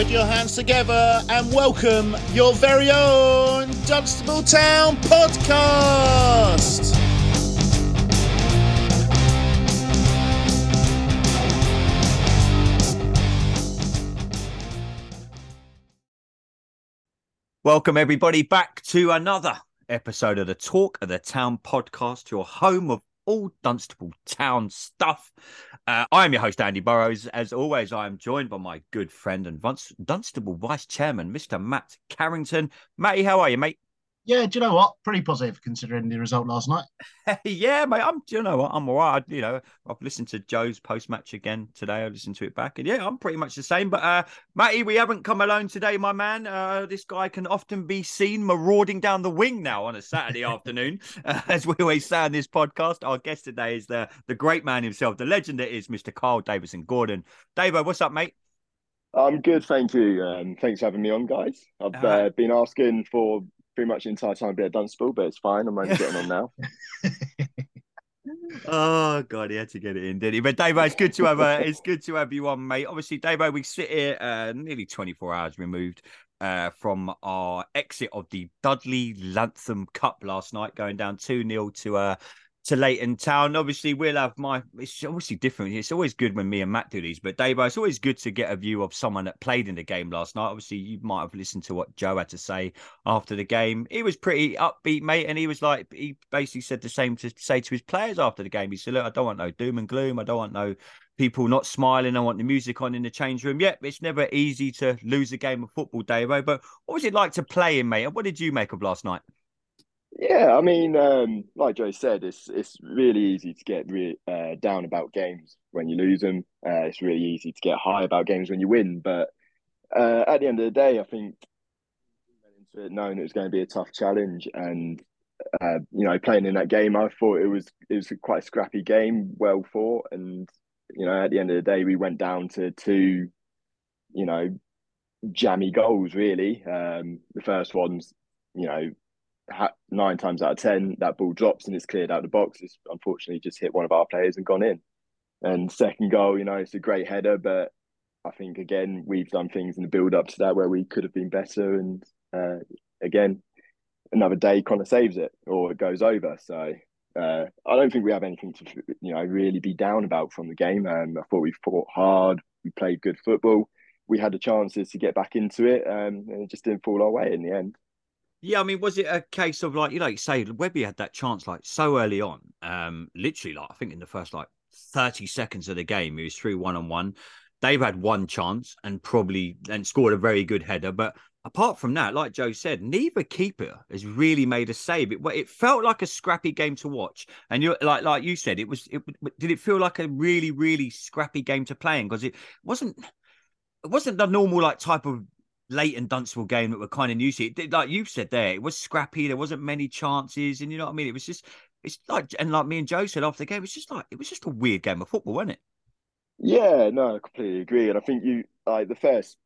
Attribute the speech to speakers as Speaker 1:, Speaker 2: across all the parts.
Speaker 1: Put your hands together and welcome your very own Dunstable Town podcast.
Speaker 2: Welcome, everybody, back to another episode of the Talk of the Town podcast, your home of all Dunstable Town stuff. Uh, I am your host, Andy Burrows. As always, I am joined by my good friend and Dunstable Vice Chairman, Mr. Matt Carrington. Matty, how are you, mate?
Speaker 3: Yeah, do you know what? Pretty positive considering the result last night.
Speaker 2: yeah, mate. I'm. Do you know what? I'm all right. You know, I've listened to Joe's post match again today. I listened to it back, and yeah, I'm pretty much the same. But uh, Matty, we haven't come alone today, my man. Uh, this guy can often be seen marauding down the wing now on a Saturday afternoon, uh, as we always say on this podcast. Our guest today is the the great man himself, the legend that is Mr. Kyle Davison Gordon. Davo, what's up, mate?
Speaker 4: I'm good, thank you. Um, thanks for having me on, guys. I've uh, uh been asking for pretty much the entire time be at Dunstable, but it's fine. I'm only getting on now.
Speaker 2: oh god, he had to get it in, did he? But Dave, it's good to have uh, it's good to have you on, mate. Obviously, Dave, we sit here uh, nearly 24 hours removed uh, from our exit of the Dudley Lantham Cup last night, going down 2 0 to uh, to Leighton Town. Obviously, we'll have my. It's obviously different. It's always good when me and Matt do these, but Dave, it's always good to get a view of someone that played in the game last night. Obviously, you might have listened to what Joe had to say after the game. He was pretty upbeat, mate, and he was like, he basically said the same to say to his players after the game. He said, "Look, I don't want no doom and gloom. I don't want no." People not smiling. I want the music on in the change room. Yep, it's never easy to lose a game of football, Dave. But what was it like to play in, mate? And what did you make of last night?
Speaker 4: Yeah, I mean, um, like Joe said, it's it's really easy to get re- uh, down about games when you lose them. Uh, it's really easy to get high about games when you win. But uh, at the end of the day, I think knowing it was going to be a tough challenge, and uh, you know, playing in that game, I thought it was it was quite a scrappy game, well fought, and you know, at the end of the day, we went down to two, you know, jammy goals. Really, um, the first one's you know nine times out of ten that ball drops and it's cleared out the box. It's unfortunately just hit one of our players and gone in. And second goal, you know, it's a great header, but I think again we've done things in the build up to that where we could have been better. And uh, again, another day Connor saves it or it goes over. So uh, I don't think we have anything to you know really be down about from the game. Um, I thought we fought hard, we played good football, we had the chances to get back into it, um, and it just didn't fall our way in the end.
Speaker 2: Yeah, I mean, was it a case of like you know, say Webby had that chance like so early on, um, literally like I think in the first like thirty seconds of the game, he was through one on one. They've had one chance and probably and scored a very good header, but apart from that, like Joe said, neither keeper has really made a save. It it felt like a scrappy game to watch, and you like like you said, it was. It, did it feel like a really really scrappy game to play in? Because it wasn't. It wasn't the normal like type of Leighton Dunstable game that we're kind of used to. It, like you've said there, it was scrappy. There wasn't many chances, and you know what I mean. It was just, it's like, and like me and Joe said after the game, it's just like it was just a weird game of football, wasn't it?
Speaker 4: Yeah, no, I completely agree. And I think you like the first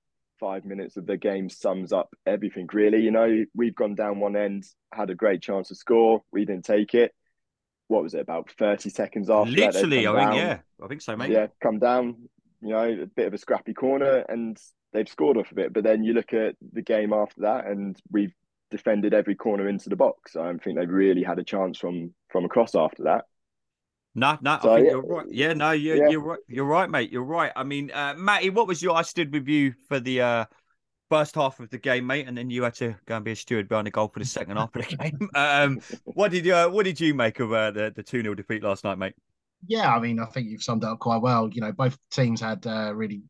Speaker 4: five minutes of the game sums up everything. Really, you know, we've gone down one end, had a great chance to score, we didn't take it. What was it about thirty seconds after?
Speaker 2: Literally, I think yeah, I think so, mate.
Speaker 4: Yeah, come down. You know, a bit of a scrappy corner, and they've scored off of it. But then you look at the game after that, and we've defended every corner into the box. I don't think they've really had a chance from from across after that.
Speaker 2: No, no, so, I think yeah. you're right. Yeah, no, you're, yeah. you're right. You're right, mate. You're right. I mean, uh, Matty, what was your? I stood with you for the uh, first half of the game, mate, and then you had to go and be a steward behind the goal for the second half of the game. Um, what did you uh, What did you make of uh, the the two 0 defeat last night, mate?
Speaker 3: Yeah, I mean, I think you've summed it up quite well. You know, both teams had uh, really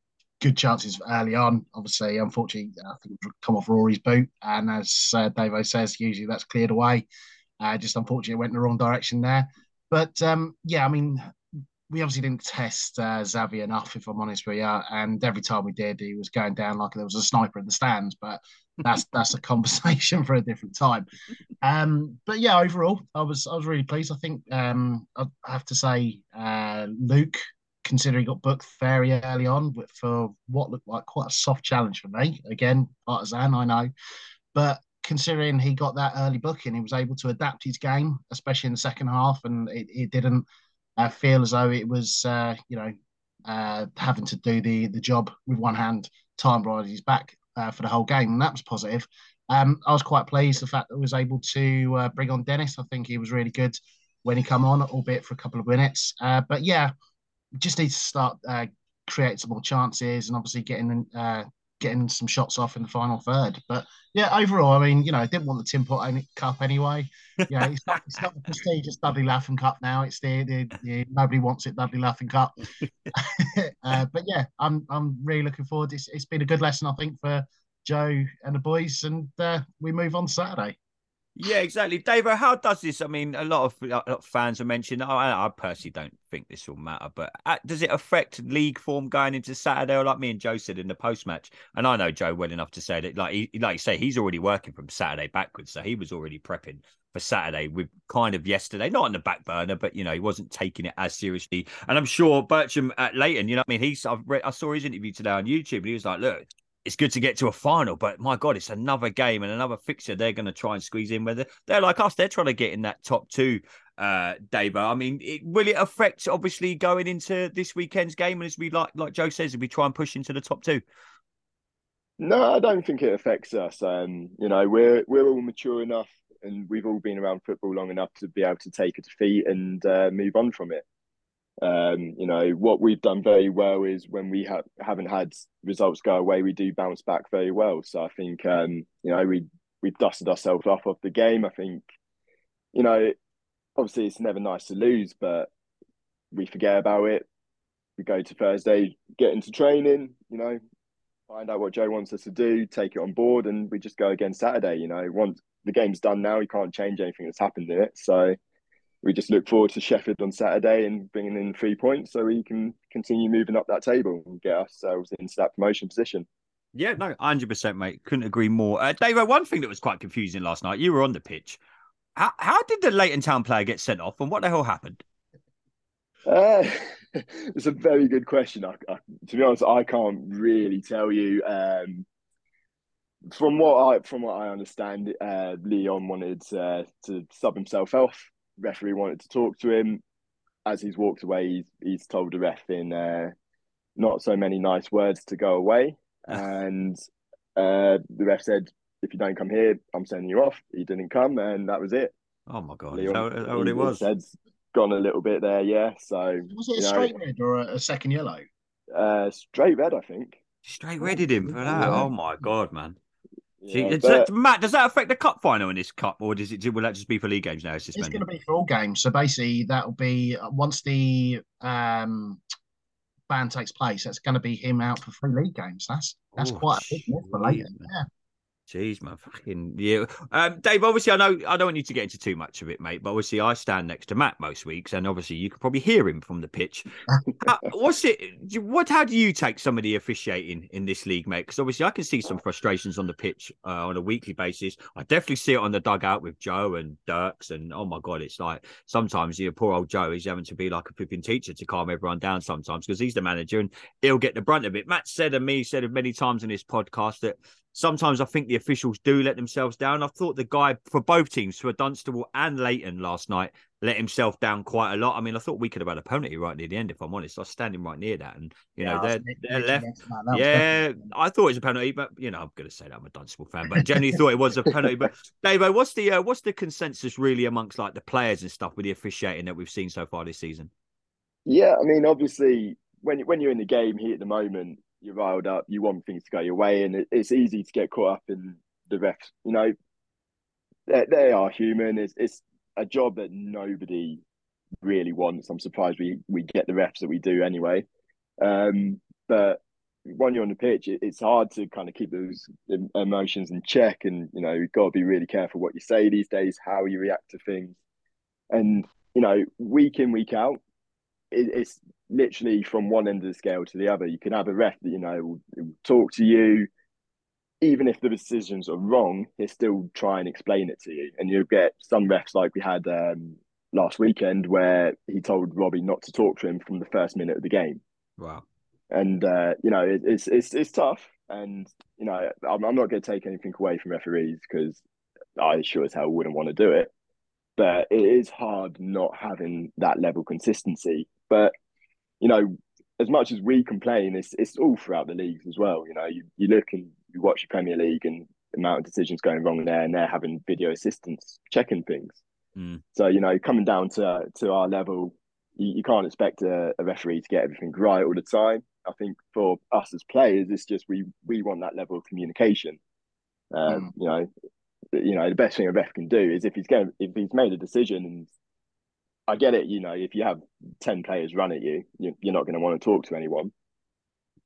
Speaker 3: good chances early on. Obviously, unfortunately, I think it come off Rory's boot, and as uh, Davo says, usually that's cleared away. Uh, just unfortunately, went in the wrong direction there. But um, yeah, I mean, we obviously didn't test uh, Xavier enough, if I'm honest with you. And every time we did, he was going down like there was a sniper in the stands. But that's that's a conversation for a different time. Um, but yeah, overall, I was I was really pleased. I think um, I have to say, uh, Luke considering he got booked very early on for what looked like quite a soft challenge for me. Again, partisan, I know, but considering he got that early booking, he was able to adapt his game, especially in the second half, and it, it didn't uh, feel as though it was, uh, you know, uh, having to do the the job with one hand, time behind his back uh, for the whole game, and that was positive. Um, I was quite pleased the fact that I was able to uh, bring on Dennis. I think he was really good when he come on, albeit for a couple of minutes. Uh, but yeah, just need to start uh, creating some more chances and obviously getting uh, getting some shots off in the final third. But yeah, overall, I mean, you know, I didn't want the Tim Pot Cup anyway. Yeah, it's not, it's not the prestigious Dudley Laughing Cup now. It's the, the, the nobody wants it Dudley Laughing Cup. uh, but yeah, I'm I'm really looking forward. It's it's been a good lesson, I think, for Joe and the boys, and uh, we move on Saturday.
Speaker 2: Yeah, exactly. Dave, how does this? I mean, a lot of, a lot of fans have mentioned, I, I, personally don't think this will matter, but uh, does it affect league form going into Saturday? Or like me and Joe said in the post match, and I know Joe well enough to say that, like, he, like you say, he's already working from Saturday backwards. So he was already prepping for Saturday with kind of yesterday, not on the back burner, but, you know, he wasn't taking it as seriously. And I'm sure Bertram at Leighton, you know, I mean, he's, I've read, I saw his interview today on YouTube, and he was like, look, it's good to get to a final, but my God, it's another game and another fixture they're going to try and squeeze in. Whether they're like us, they're trying to get in that top two, uh, Dave. I mean, it, will it affect obviously going into this weekend's game? And as we like, like Joe says, if we try and push into the top two.
Speaker 4: No, I don't think it affects us. Um, you know, we're we're all mature enough, and we've all been around football long enough to be able to take a defeat and uh, move on from it. Um, you know, what we've done very well is when we have haven't had results go away, we do bounce back very well. So I think um, you know, we we've dusted ourselves off of the game. I think, you know, obviously it's never nice to lose, but we forget about it. We go to Thursday, get into training, you know, find out what Joe wants us to do, take it on board, and we just go again Saturday. You know, once the game's done now, you can't change anything that's happened in it. So we just look forward to Sheffield on Saturday and bringing in three points so we can continue moving up that table and get ourselves into that promotion position.
Speaker 2: Yeah, no, 100%, mate. Couldn't agree more. Uh, Dave, one thing that was quite confusing last night, you were on the pitch. How, how did the Leighton Town player get sent off and what the hell happened?
Speaker 4: Uh, it's a very good question. I, I, to be honest, I can't really tell you. Um, from what I from what I understand, uh, Leon wanted uh, to sub himself off referee wanted to talk to him. As he's walked away, he's, he's told the ref in uh, not so many nice words to go away. and uh, the ref said, if you don't come here, I'm sending you off. He didn't come, and that was it.
Speaker 2: Oh my god! Leon, that, that what it was?
Speaker 4: Head's gone a little bit there, yeah. So
Speaker 3: was it a straight know, red or a, a, second yellow?
Speaker 4: Uh, straight red, I think.
Speaker 2: Straight redded him for that. Oh my god, man! Yeah, does that, Matt, does that affect the cup final in this cup, or does it? Will that just be for league games now? It's,
Speaker 3: it's going to be for all games. So basically, that'll be uh, once the um, ban takes place. That's going to be him out for three league games. That's that's oh, quite a big move for Leighton. Yeah.
Speaker 2: Jeez, man, fucking yeah. Um, Dave, obviously, I know I don't want you to get into too much of it, mate. But obviously, I stand next to Matt most weeks, and obviously, you can probably hear him from the pitch. how, what's it? What? How do you take some of the officiating in this league, mate? Because obviously, I can see some frustrations on the pitch uh, on a weekly basis. I definitely see it on the dugout with Joe and Dirks, and oh my god, it's like sometimes you poor old Joe is having to be like a flipping teacher to calm everyone down sometimes because he's the manager and he'll get the brunt of it. Matt said and me said many times in this podcast that sometimes I think the officials do let themselves down. I thought the guy for both teams, for Dunstable and Leighton last night, let himself down quite a lot. I mean, I thought we could have had a penalty right near the end, if I'm honest. I was standing right near that, and you yeah, know, they're, they're left. Yeah, I thought it was a penalty, but you know, I'm going to say that I'm a Dunstable fan, but generally thought it was a penalty. But Davo, what's the uh, what's the consensus really amongst like the players and stuff with the officiating that we've seen so far this season?
Speaker 4: Yeah, I mean, obviously, when when you're in the game here at the moment, you're riled up, you want things to go your way, and it, it's easy to get caught up in the refs. You know, they, they are human. It's, it's a job that nobody really wants. I'm surprised we we get the refs that we do anyway. Um, but when you're on the pitch, it, it's hard to kind of keep those emotions in check, and you know you've got to be really careful what you say these days, how you react to things, and you know week in week out, it, it's literally from one end of the scale to the other. You can have a ref that you know will, will talk to you, even if the decisions are wrong, he'll still try and explain it to you. And you'll get some refs like we had um, last weekend where he told Robbie not to talk to him from the first minute of the game.
Speaker 2: Wow.
Speaker 4: And uh, you know it, it's it's it's tough, and you know I'm, I'm not going to take anything away from referees because I sure as hell wouldn't want to do it. But it is hard not having that level consistency. But you know, as much as we complain, it's it's all throughout the leagues as well. You know, you, you look and you watch the Premier League and the amount of decisions going wrong there, and they're having video assistants checking things.
Speaker 2: Mm.
Speaker 4: So you know, coming down to to our level, you, you can't expect a, a, referee to get everything right all the time. I think for us as players, it's just we we want that level of communication. Um, mm. You know, you know the best thing a ref can do is if he's going if he's made a decision and I get it. You know, if you have ten players run at you, you're not going to want to talk to anyone.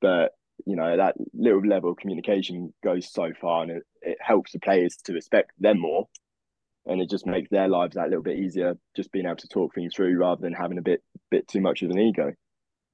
Speaker 4: But you know that little level of communication goes so far, and it, it helps the players to respect them more, and it just makes their lives that little bit easier. Just being able to talk things through rather than having a bit bit too much of an ego.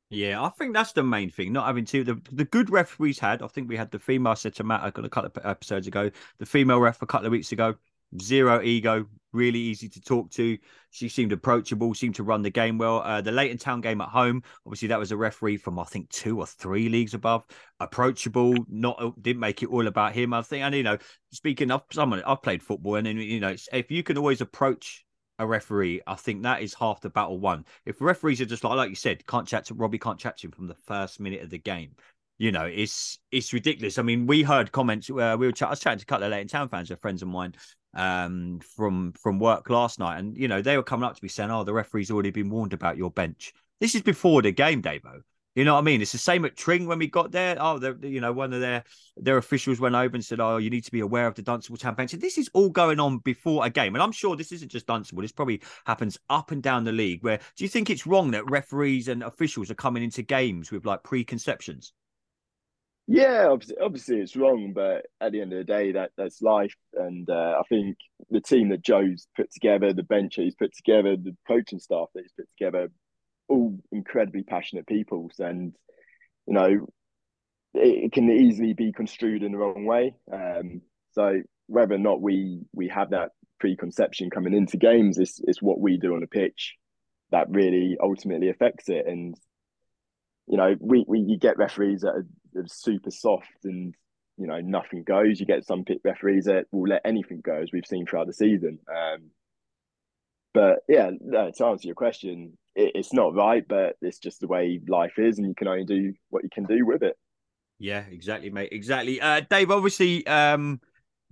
Speaker 2: Yeah, I think that's the main thing. Not having to the the good referees had. I think we had the female said to Matt a couple of episodes ago. The female ref a couple of weeks ago zero ego, really easy to talk to. She seemed approachable, seemed to run the game well. Uh, the Leighton Town game at home, obviously that was a referee from I think two or three leagues above. Approachable, not didn't make it all about him. I think, and you know, speaking of someone, I've played football, and, you know, if you can always approach a referee, I think that is half the battle won. If referees are just like, like you said, can't chat to Robbie, can't chat to him from the first minute of the game, you know, it's it's ridiculous. I mean, we heard comments. Uh, we were ch- I was chatting to a couple of Leighton Town fans, they're friends of mine, um, from from work last night, and you know they were coming up to me saying, "Oh, the referee's already been warned about your bench." This is before the game, Davo. You know what I mean? It's the same at Tring when we got there. Oh, you know, one of their their officials went over and said, "Oh, you need to be aware of the Dunstable Town bench." So this is all going on before a game, and I'm sure this isn't just Dunstable. This probably happens up and down the league. Where do you think it's wrong that referees and officials are coming into games with like preconceptions?
Speaker 4: Yeah, obviously, obviously it's wrong, but at the end of the day, that that's life. And uh, I think the team that Joe's put together, the bench he's put together, the coaching staff that he's put together, all incredibly passionate people. And you know, it, it can easily be construed in the wrong way. Um, so whether or not we we have that preconception coming into games, is is what we do on the pitch that really ultimately affects it. And you know, we, we you get referees that are super soft and you know nothing goes. You get some pit referees that will let anything go, as we've seen throughout the season. Um, but yeah, no, to answer your question, it, it's not right, but it's just the way life is, and you can only do what you can do with it.
Speaker 2: Yeah, exactly, mate. Exactly. Uh, Dave, obviously, um,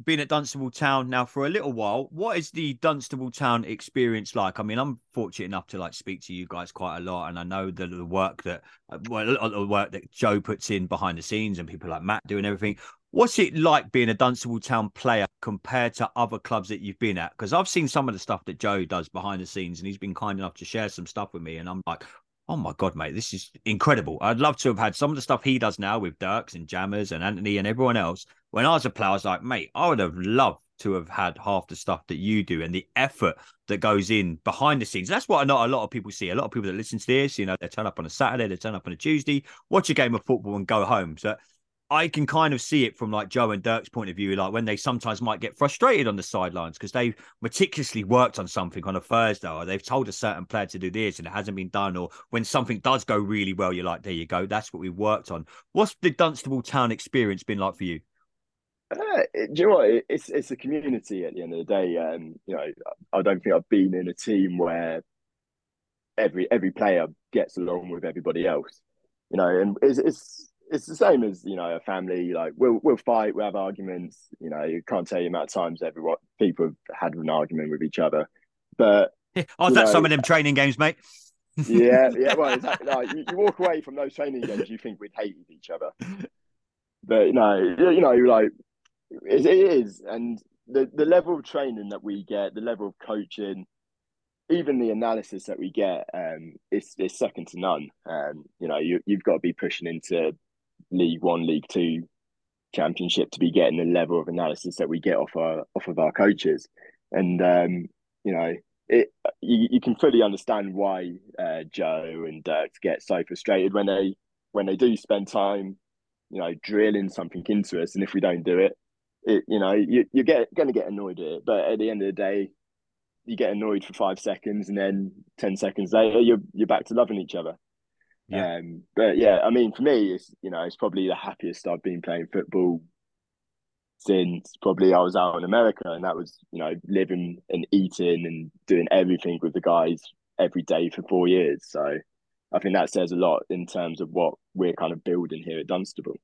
Speaker 2: been at Dunstable Town now for a little while. What is the Dunstable Town experience like? I mean, I'm fortunate enough to like speak to you guys quite a lot, and I know the, the work that uh, well, the work that Joe puts in behind the scenes, and people like Matt doing everything. What's it like being a Dunstable Town player compared to other clubs that you've been at? Because I've seen some of the stuff that Joe does behind the scenes, and he's been kind enough to share some stuff with me, and I'm like, oh my god, mate, this is incredible. I'd love to have had some of the stuff he does now with Dirks and Jammers and Anthony and everyone else. When I was a player, I was like, mate, I would have loved to have had half the stuff that you do and the effort that goes in behind the scenes. That's what not a lot of people see. A lot of people that listen to this, you know, they turn up on a Saturday, they turn up on a Tuesday, watch a game of football and go home. So I can kind of see it from like Joe and Dirk's point of view, like when they sometimes might get frustrated on the sidelines because they've meticulously worked on something on a Thursday or they've told a certain player to do this and it hasn't been done. Or when something does go really well, you're like, there you go, that's what we worked on. What's the Dunstable Town experience been like for you?
Speaker 4: Uh, do you know what? It's it's a community at the end of the day. Um, you know, I don't think I've been in a team where every every player gets along with everybody else. You know, and it's, it's it's the same as you know a family. Like we'll we'll fight, we'll have arguments. You know, you can't tell you amount of times everyone people have had an argument with each other. But
Speaker 2: yeah, oh, that's some of them training games, mate.
Speaker 4: yeah, yeah. Well, exactly. Like, you, you, walk away from those training games, you think we'd hate each other. But you know, you know, like it, it is, and the the level of training that we get, the level of coaching, even the analysis that we get, um, is is second to none. Um, you know, you you've got to be pushing into League One, League Two, Championship to be getting the level of analysis that we get off our off of our coaches, and um, you know, it you, you can fully understand why uh, Joe and Dirk get so frustrated when they when they do spend time, you know, drilling something into us, and if we don't do it, it you know, you you get going to get annoyed at it, but at the end of the day. You get annoyed for five seconds, and then ten seconds later, you're you're back to loving each other. Yeah. Um, but yeah, I mean, for me, it's you know, it's probably the happiest I've been playing football since probably I was out in America, and that was you know living and eating and doing everything with the guys every day for four years. So I think that says a lot in terms of what we're kind of building here at Dunstable.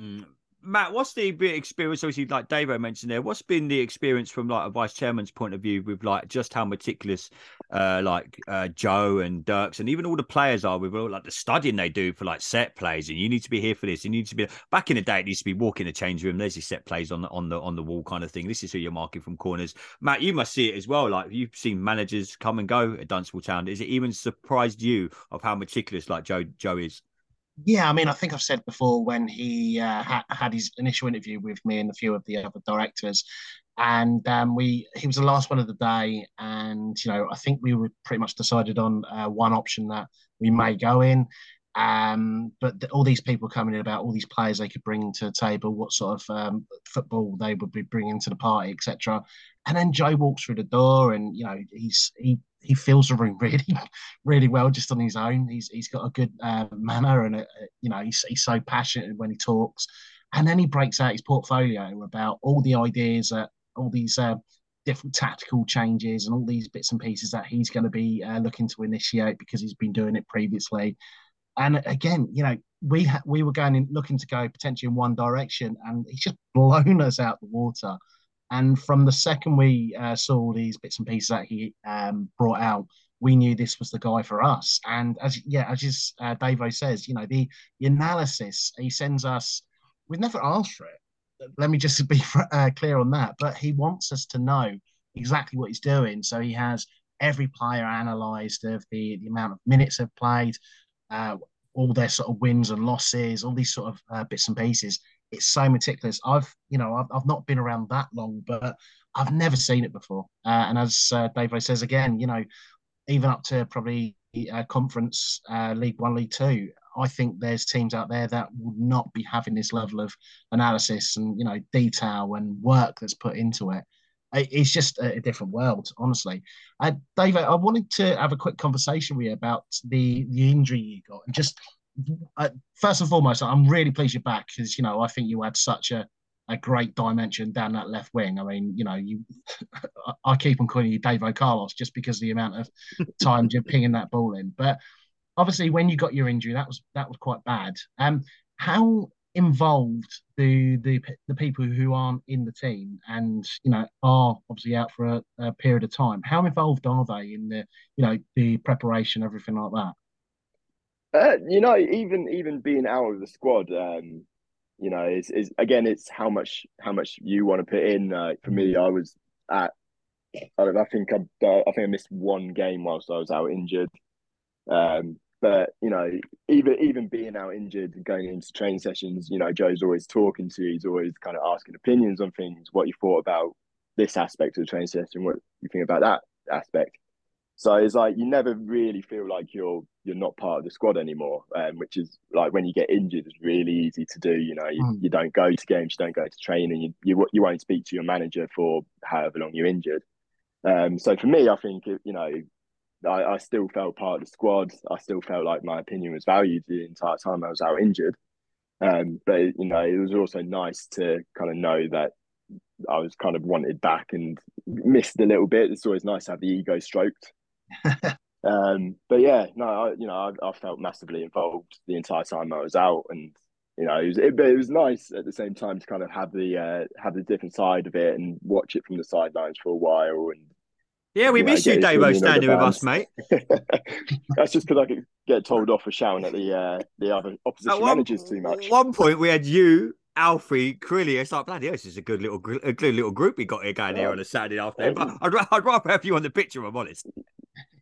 Speaker 2: Mm. Matt, what's the experience? Obviously, like Davo mentioned there, what's been the experience from like a vice chairman's point of view with like just how meticulous, uh, like uh, Joe and Dirks and even all the players are with all like the studying they do for like set plays, and you need to be here for this. You need to be back in the day. It used to be walking the change room. There's your set plays on the on the on the wall kind of thing. This is who you're marking from corners. Matt, you must see it as well. Like you've seen managers come and go at Dunstable Town. Is it even surprised you of how meticulous like Joe Joe is?
Speaker 3: Yeah, I mean, I think I've said before when he uh, ha- had his initial interview with me and a few of the other directors, and um, we he was the last one of the day, and you know, I think we were pretty much decided on uh, one option that we may go in. Um, but all these people coming in about all these players they could bring to the table, what sort of um, football they would be bringing to the party, etc. And then Joe walks through the door, and you know he's he he fills the room really, really well just on his own. He's he's got a good uh, manner, and a, a, you know he's he's so passionate when he talks. And then he breaks out his portfolio about all the ideas that all these uh, different tactical changes and all these bits and pieces that he's going to be uh, looking to initiate because he's been doing it previously. And again, you know, we ha- we were going in looking to go potentially in one direction, and he's just blown us out the water. And from the second we uh, saw these bits and pieces that he um, brought out, we knew this was the guy for us. And as yeah, as uh, Davo says, you know, the, the analysis he sends us, we've never asked for it. Let me just be uh, clear on that. But he wants us to know exactly what he's doing. So he has every player analysed of the, the amount of minutes they've played, uh, all their sort of wins and losses, all these sort of uh, bits and pieces it's so meticulous. I've, you know, I've, I've not been around that long, but I've never seen it before. Uh, and as uh, Dave says again, you know, even up to probably uh, conference uh, League One, League Two, I think there's teams out there that would not be having this level of analysis and you know detail and work that's put into it. It's just a different world, honestly. Uh, Dave, I wanted to have a quick conversation with you about the the injury you got and just uh, first and foremost, I'm really pleased you're back because you know I think you had such a, a great dimension down that left wing. I mean, you know, you I keep on calling you Davo Carlos just because of the amount of times you're pinging that ball in. But obviously, when you got your injury, that was that was quite bad. Um, how involved do the the people who aren't in the team and you know are obviously out for a, a period of time? How involved are they in the you know the preparation, everything like that?
Speaker 4: Uh, you know, even even being out of the squad, um, you know, is is again, it's how much how much you want to put in. Uh, for me, I was at, I, I think I, I think I missed one game whilst I was out injured. Um, but you know, even even being out injured, and going into training sessions, you know, Joe's always talking to you. He's always kind of asking opinions on things, what you thought about this aspect of the training session, what you think about that aspect. So it's like you never really feel like you're you're not part of the squad anymore, um, which is like when you get injured, it's really easy to do. You know, you, mm. you don't go to games, you don't go to training, you, you you won't speak to your manager for however long you're injured. Um, so for me, I think you know, I, I still felt part of the squad. I still felt like my opinion was valued the entire time I was out injured. Um, but you know, it was also nice to kind of know that I was kind of wanted back and missed a little bit. It's always nice to have the ego stroked um, but yeah, no, I, you know, I, I, felt massively involved the entire time I was out, and you know, it was it, it was nice at the same time to kind of have the uh, have the different side of it and watch it from the sidelines for a while and.
Speaker 2: Yeah, we miss you, Davo, standing with us, mate.
Speaker 4: That's just because I could get told off for shouting at the uh, the other opposition one, managers too much.
Speaker 2: At one point, we had you, Alfie, Crilly. It's like bloody hell, this is a good little a good little group we got here going here on a Saturday afternoon. But I'd, I'd rather have you on the picture. I'm honest.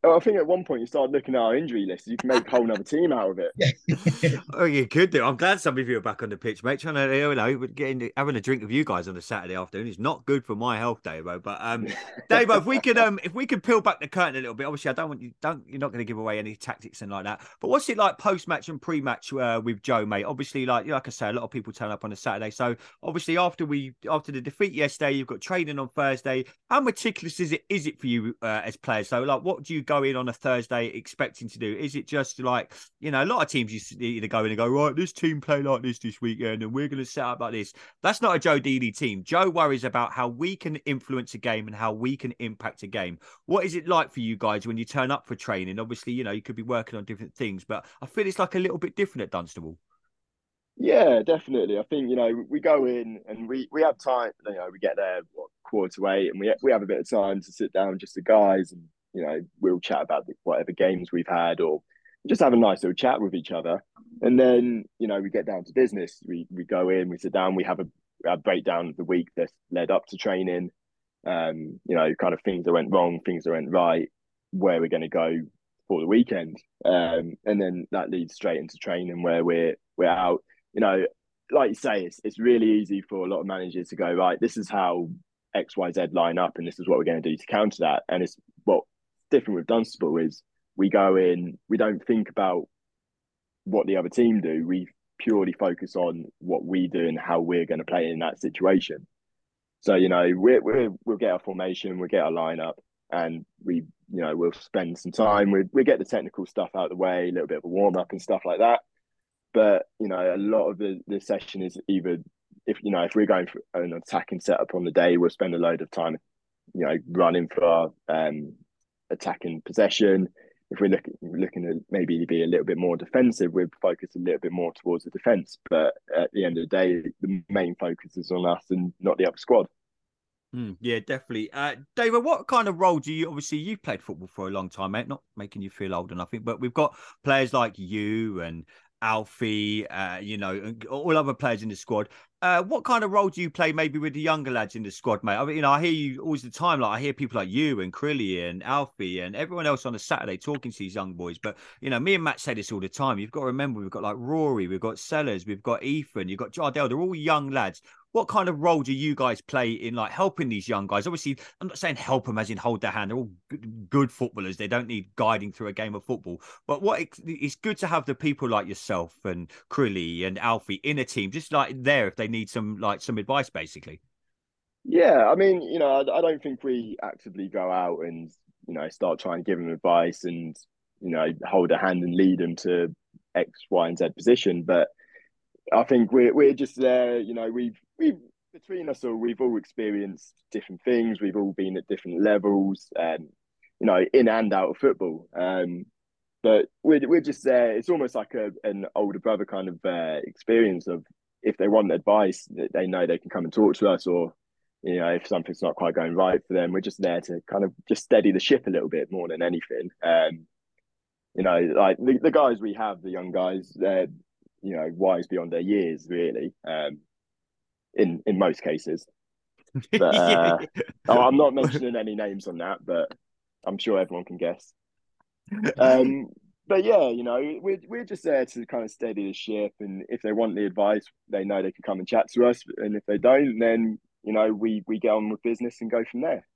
Speaker 4: Oh, I think at one point you started looking at our injury list. You can make a whole other team out of it.
Speaker 2: oh, you could do. I'm glad some of you are back on the pitch, mate. Trying to, you know, getting having a drink with you guys on a Saturday afternoon is not good for my health, Dave. But um, Dave, if we could um, if we could peel back the curtain a little bit. Obviously, I don't want you don't you're not going to give away any tactics and like that. But what's it like post match and pre match uh, with Joe, mate? Obviously, like like I say, a lot of people turn up on a Saturday. So obviously, after we after the defeat yesterday, you've got training on Thursday. How meticulous is it is it for you uh, as players? So like, what do you go in on a Thursday expecting to do? Is it just like you know a lot of teams you either go in and go right, this team play like this this weekend, and we're going to set up like this. That's not a Joe Dealey team. Joe worries about how we can influence a game and how we can impact a game. What is it like for you guys when you turn up for training? Obviously, you know you could be working on different things, but I feel it's like a little bit different at Dunstable.
Speaker 4: Yeah, definitely. I think you know we go in and we we have time. You know, we get there what, quarter to eight, and we we have a bit of time to sit down, just the guys, and you know we'll chat about whatever games we've had, or just have a nice little chat with each other. And then you know we get down to business. We we go in, we sit down, we have a, a breakdown of the week that led up to training. Um, you know, kind of things that went wrong, things that went right, where we're going to go for the weekend, um, and then that leads straight into training where we're we're out you know, like you say, it's it's really easy for a lot of managers to go right. This is how X Y Z line up, and this is what we're going to do to counter that. And it's different with Dunstable is we go in, we don't think about what the other team do. We purely focus on what we do and how we're going to play in that situation. So you know, we we we'll get our formation, we'll get our lineup, and we you know we'll spend some time. We we get the technical stuff out of the way, a little bit of a warm up and stuff like that. But you know, a lot of the, the session is either if you know if we're going for an attacking setup on the day, we'll spend a load of time, you know, running for our um, attacking possession. If we're looking looking to maybe be a little bit more defensive, we're focused a little bit more towards the defense. But at the end of the day, the main focus is on us and not the other squad.
Speaker 2: Mm, yeah, definitely. Uh, David, what kind of role do you obviously you've played football for a long time, mate? Not making you feel old or nothing, but we've got players like you and Alfie, uh, you know, all other players in the squad. Uh, what kind of role do you play maybe with the younger lads in the squad, mate? I mean, you know, I hear you all the time. Like I hear people like you and Crilly and Alfie and everyone else on a Saturday talking to these young boys. But you know, me and Matt say this all the time. You've got to remember, we've got like Rory, we've got Sellers, we've got Ethan, you've got Jardel. They're all young lads what kind of role do you guys play in like helping these young guys? Obviously, I'm not saying help them as in hold their hand. They're all good footballers. They don't need guiding through a game of football. But what it's good to have the people like yourself and Crilly and Alfie in a team, just like there if they need some like some advice, basically.
Speaker 4: Yeah, I mean, you know, I, I don't think we actively go out and you know start trying to give them advice and you know hold a hand and lead them to X, Y, and Z position, but I think we're we're just there. You know, we've we've between us all, we've all experienced different things. We've all been at different levels, um, you know, in and out of football. Um, but we're we're just there. It's almost like a an older brother kind of uh, experience of if they want advice, they know they can come and talk to us, or you know, if something's not quite going right for them, we're just there to kind of just steady the ship a little bit more than anything. Um, you know, like the, the guys we have, the young guys, they're you know wise beyond their years, really. Um, in in most cases. But, uh, oh, I'm not mentioning any names on that, but I'm sure everyone can guess. Um, but yeah, you know, we're we're just there to kind of steady the ship, and if they want the advice, they know they can come and chat to us, and if they don't, then you know, we we get on with business and go from there.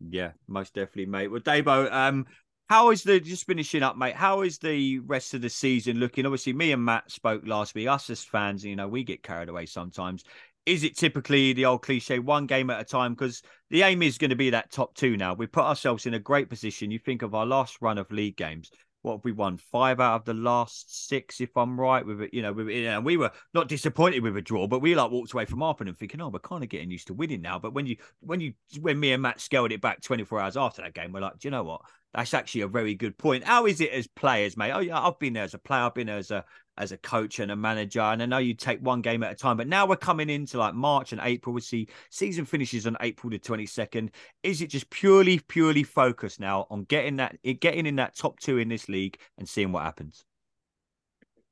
Speaker 2: Yeah, most definitely, mate. Well, Davo, um, how is the just finishing up, mate? How is the rest of the season looking? Obviously, me and Matt spoke last week. Us as fans, you know, we get carried away sometimes is it typically the old cliche one game at a time? Because the aim is going to be that top two now. We put ourselves in a great position. You think of our last run of league games. What have we won? Five out of the last six if i'm right with it you know with it, and we were not disappointed with a draw but we like walked away from Arpen and thinking oh we're kind of getting used to winning now. But when you when you when me and matt scaled it back 24 hours after that game we're like do you know what? That's actually a very good point. How is it as players mate? Oh yeah i've been there as a player. I've been there as a as a coach and a manager. And I know you take one game at a time, but now we're coming into like March and April. We see season finishes on April the 22nd. Is it just purely, purely focused now on getting that getting in that top two in this league and seeing what happens?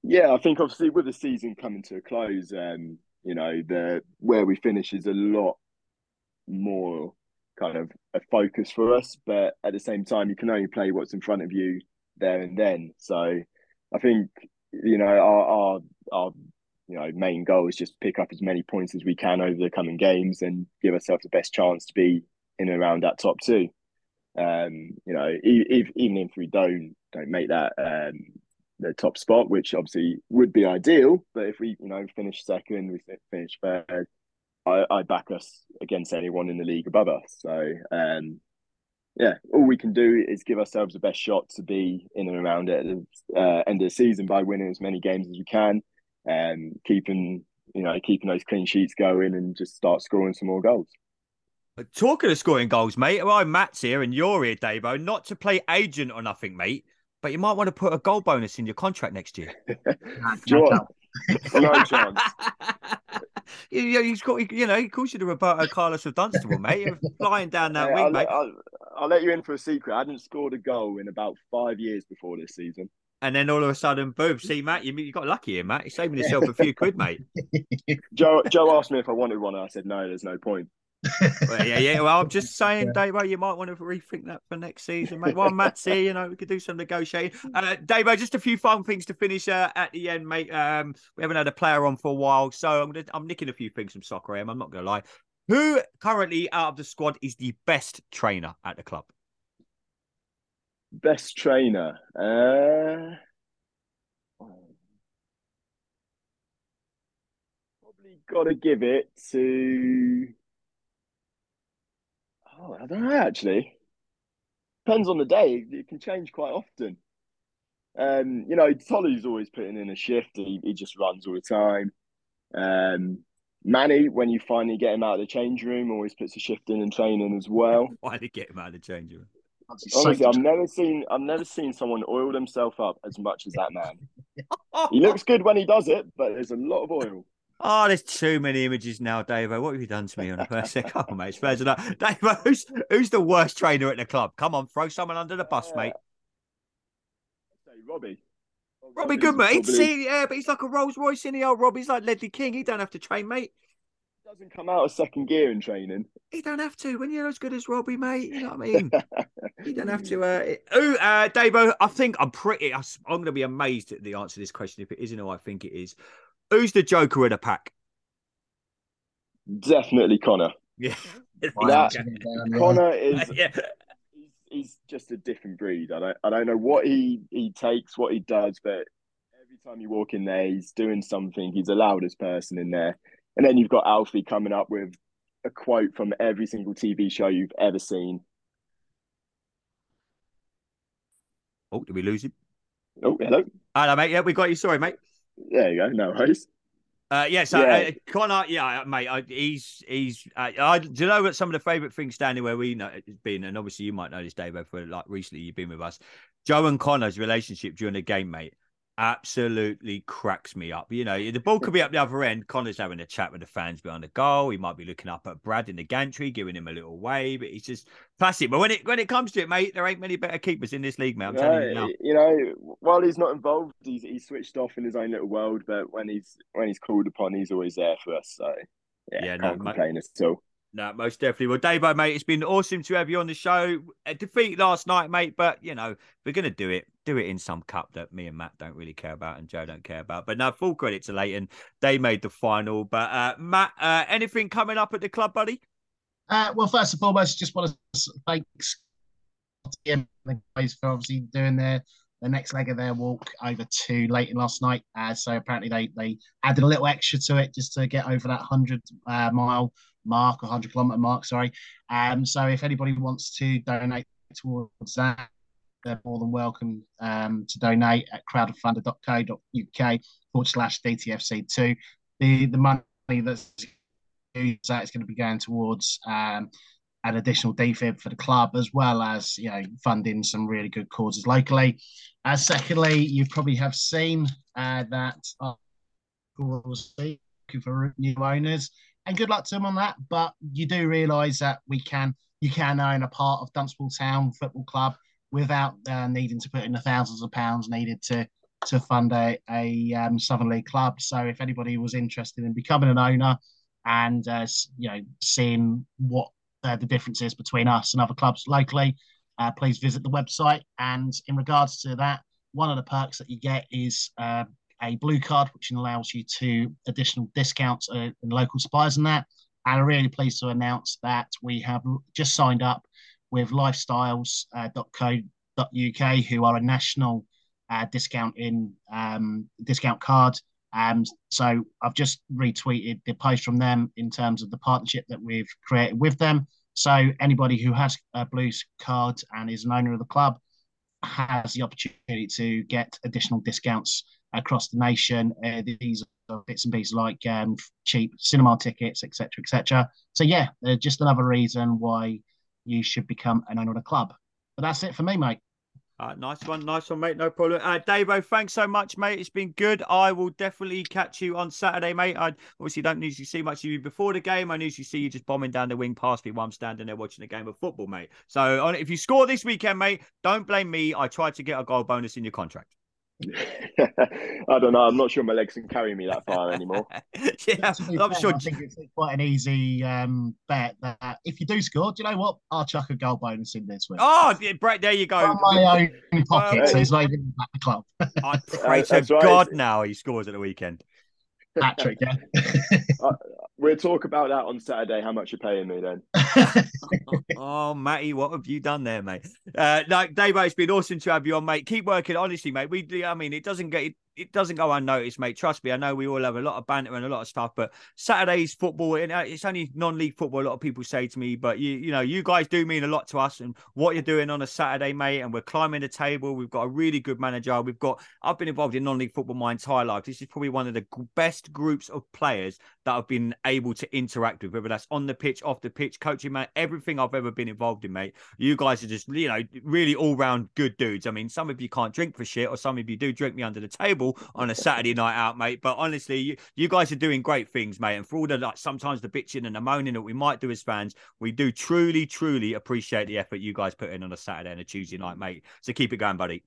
Speaker 4: Yeah, I think obviously with the season coming to a close, um, you know, the where we finish is a lot more kind of a focus for us. But at the same time, you can only play what's in front of you there and then. So I think you know, our, our our you know main goal is just pick up as many points as we can over the coming games and give ourselves the best chance to be in and around that top two. Um, you know, if, even if we don't don't make that um, the top spot, which obviously would be ideal, but if we you know finish second, we finish third, I, I back us against anyone in the league above us. So um, yeah, all we can do is give ourselves the best shot to be in and around it at the uh, end of the season by winning as many games as we can, and keeping you know keeping those clean sheets going, and just start scoring some more goals.
Speaker 2: Talking of scoring goals, mate. Well, Matt's here and you're here, Davo. Not to play agent or nothing, mate, but you might want to put a goal bonus in your contract next year.
Speaker 4: no, no chance.
Speaker 2: You, he's got, you know, he calls you the Roberto Carlos of Dunstable, mate. You're flying down that
Speaker 4: Hey,
Speaker 2: wing,
Speaker 4: I'll,
Speaker 2: mate.
Speaker 4: I'll, I'll let you in for a secret. I hadn't scored a goal in about five years before this season.
Speaker 2: And then all of a sudden, boom. See, Matt, you, you got lucky here, Matt. You're saving yourself a few quid, mate.
Speaker 4: Joe Joe asked me if I wanted one, and I said no. There's no point.
Speaker 2: Well, yeah, yeah. Well, I'm just saying, Davo, you might want to rethink that for next season, mate. While Matt's here, you know, we could do some negotiating. Uh, Davo, just a few fun things to finish uh, at the end, mate. Um, we haven't had a player on for a while, so I'm gonna, I'm nicking a few things from Soccer AM. I'm not gonna lie. Who currently out of the squad is the best trainer at the club?
Speaker 4: Best trainer. Uh, probably got to give it to. Oh, I don't know actually. Depends on the day. It can change quite often. Um, you know, Tolu's always putting in a shift. He, he just runs all the time. Um, Manny, when you finally get him out of the change room, always puts a shift in and training as well.
Speaker 2: Why did get him out of the change room?
Speaker 4: Honestly, I've never seen I've never seen someone oil themselves up as much as that man. He looks good when he does it, but there's a lot of oil.
Speaker 2: Oh, there's too many images now, Davo. What have you done to me on a first? Come on, mate. Spurs enough. Davo, who's, who's the worst trainer at the club? Come on, throw someone under the bus, mate.
Speaker 4: Say Robbie.
Speaker 2: Robbie
Speaker 4: Robbie's
Speaker 2: Good, mate.
Speaker 4: probably-
Speaker 2: See, yeah, but he's like a Rolls Royce in the old Robbie's like Ledley King. He don't have to train, mate.
Speaker 4: He doesn't come out of second gear in training.
Speaker 2: He don't have to. When you're as good as Robbie, mate, you know what I mean. You don't have to. Uh, oh, uh, Davo, I think I'm pretty. I'm going to be amazed at the answer to this question if it isn't who I think it is. Who's the Joker of the pack?
Speaker 4: Definitely Connor.
Speaker 2: Yeah,
Speaker 4: That- Connor is
Speaker 2: yeah.
Speaker 4: he's, he's just a different breed. I don't I don't know what he he takes, what he does, but every time you walk in there, he's doing something. He's the loudest person in there. And then you've got Alfie coming up with a quote from every single TV show you've ever seen.
Speaker 2: Oh, did we lose him?
Speaker 4: Oh, hello.
Speaker 2: Hello, mate. Yeah, we got you. Sorry, mate.
Speaker 4: There you go. No worries.
Speaker 2: Uh, yeah, so
Speaker 4: Yeah.
Speaker 2: Uh, Connor, yeah, mate, I, he's he's. Uh, I, do you know what some of the favourite things standing where we know it's been, and obviously you might know this, Dave, for like recently you've been with us. Joe and Connor's relationship during the game, mate, absolutely cracks me up. You know, the ball could be up the other end. Connor's having a chat with the fans behind the goal. He might be looking up at Brad in the gantry, giving him a little wave. But he's just classic. But when it when it comes to it, mate, there ain't many better keepers in this league, mate. I'm telling you now.
Speaker 4: you know, while he's not involved, he's he's switched off in his own little world. But when he's when he's called upon, he's always there for us. So yeah,
Speaker 2: Yeah, no,
Speaker 4: can't
Speaker 2: mate.
Speaker 4: complain at all.
Speaker 2: No, most definitely. Well, Davo, mate, it's been awesome to have you on the show. A defeat last night, mate, but you know we're gonna do it. Do it in some cup that me and Matt don't really care about and Joe don't care about. But no, full credit to Leighton. They made the final. But uh, Matt, uh, anything coming up at the club, buddy?
Speaker 3: Uh, well, first and foremost, just want to thank the guys for obviously doing their the next leg of their walk over to Leighton last night. Uh, so apparently they they added a little extra to it just to get over that hundred uh, mile mark or hundred kilometer mark. Sorry. Um, so if anybody wants to donate towards that, they're more than welcome um, to donate at crowdfunder.co.uk forward slash DTFC2. The the money that's used that is going to be going towards um, an additional defib for the club, as well as you know funding some really good causes locally. Uh, secondly, you probably have seen uh, that uh, looking for new owners, and good luck to them on that. But you do realise that we can you can own a part of Dunstable Town Football Club without uh, needing to put in the thousands of pounds needed to to fund a, a um, Southern League club. So if anybody was interested in becoming an owner and uh, you know seeing what uh, the difference is between us and other clubs locally, uh, please visit the website. And in regards to that, one of the perks that you get is uh, a blue card, which allows you to additional discounts uh, in local suppliers and that. And I'm really pleased to announce that we have just signed up with lifestyles.co.uk, who are a national uh, discount in um, discount card. Um, so I've just retweeted the post from them in terms of the partnership that we've created with them. So anybody who has a Blues card and is an owner of the club has the opportunity to get additional discounts across the nation. Uh, these bits and pieces like um, cheap cinema tickets, etc., etc. So yeah, uh, just another reason why you should become an owner of the club. But that's it for me, mate.
Speaker 2: Uh, nice one, nice one, mate. No problem. Uh, Davo, thanks so much, mate. It's been good. I will definitely catch you on Saturday, mate. I obviously don't usually see much of you before the game. I usually see you just bombing down the wing past me while I'm standing there watching a game of football, mate. So if you score this weekend, mate, don't blame me. I tried to get a goal bonus in your contract.
Speaker 4: I don't know. I'm not sure my legs can carry me that far anymore.
Speaker 2: yeah, I'm
Speaker 3: fair,
Speaker 2: sure.
Speaker 3: I think it's quite an easy um, bet that if you do score, do you know what? I'll chuck a goal bonus in this week.
Speaker 2: Oh, Brett, there you go.
Speaker 3: From my own pocket, so he's not even at the club.
Speaker 2: I pray to
Speaker 4: right.
Speaker 2: God now he scores at the weekend.
Speaker 3: Patrick, yeah.
Speaker 4: Uh, we'll talk about that on Saturday. How much you're paying me then?
Speaker 2: oh, Matty, what have you done there, mate? Uh, no, Dave, it's been awesome to have you on, mate. Keep working, honestly, mate. We, do- I mean, it doesn't get it, doesn't go unnoticed, mate. Trust me, I know we all have a lot of banter and a lot of stuff, but Saturday's football, and, uh, it's only non-league football. A lot of people say to me, but you, you know, you guys do mean a lot to us, and what you're doing on a Saturday, mate. And we're climbing the table. We've got a really good manager. We've got. I've been involved in non-league football my entire life. This is probably one of the best groups of players that I've been able to interact with, whether that's on the pitch, off the pitch, coaching, mate. Everything I've ever been involved in, mate. You guys are just, you know, really all-round good dudes. I mean, some of you can't drink for shit, or some of you do drink me under the table on a Saturday night out, mate. But honestly, you, you guys are doing great things, mate. And for all the like, sometimes the bitching and the moaning that we might do as fans, we do truly, truly appreciate the effort you guys put in on a Saturday and a Tuesday night, mate. So keep it going, buddy.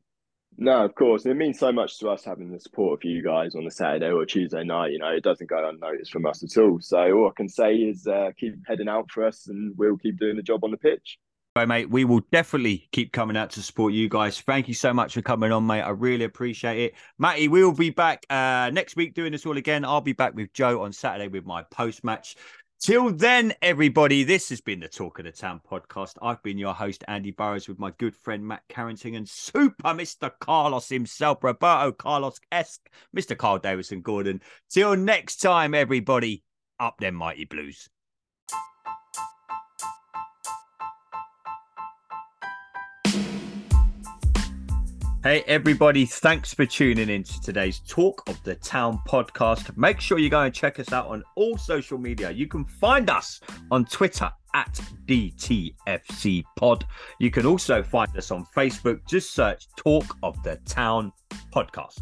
Speaker 4: No, of course. It means so much to us having the support of you guys on the Saturday or Tuesday night. You know, it doesn't go unnoticed from us at all. So all I can say is uh, keep heading out for us and we'll keep doing the job on the pitch.
Speaker 2: Mate, we will definitely keep coming out to support you guys. Thank you so much for coming on, mate. I really appreciate it. Matty, we will be back uh, next week doing this all again. I'll be back with Joe on Saturday with my post match. Till then, everybody, this has been the Talk of the Town podcast. I've been your host, Andy Burrows, with my good friend Matt Carrington and super Mr. Carlos himself, Roberto Carlos esque, Mr. Carl Davison Gordon. Till next time, everybody, up them mighty blues. Hey, everybody, thanks for tuning in to today's Talk of the Town podcast. Make sure you go and check us out on all social media. You can find us on Twitter at DTFC Pod. You can also find us on Facebook. Just search Talk of the Town podcast.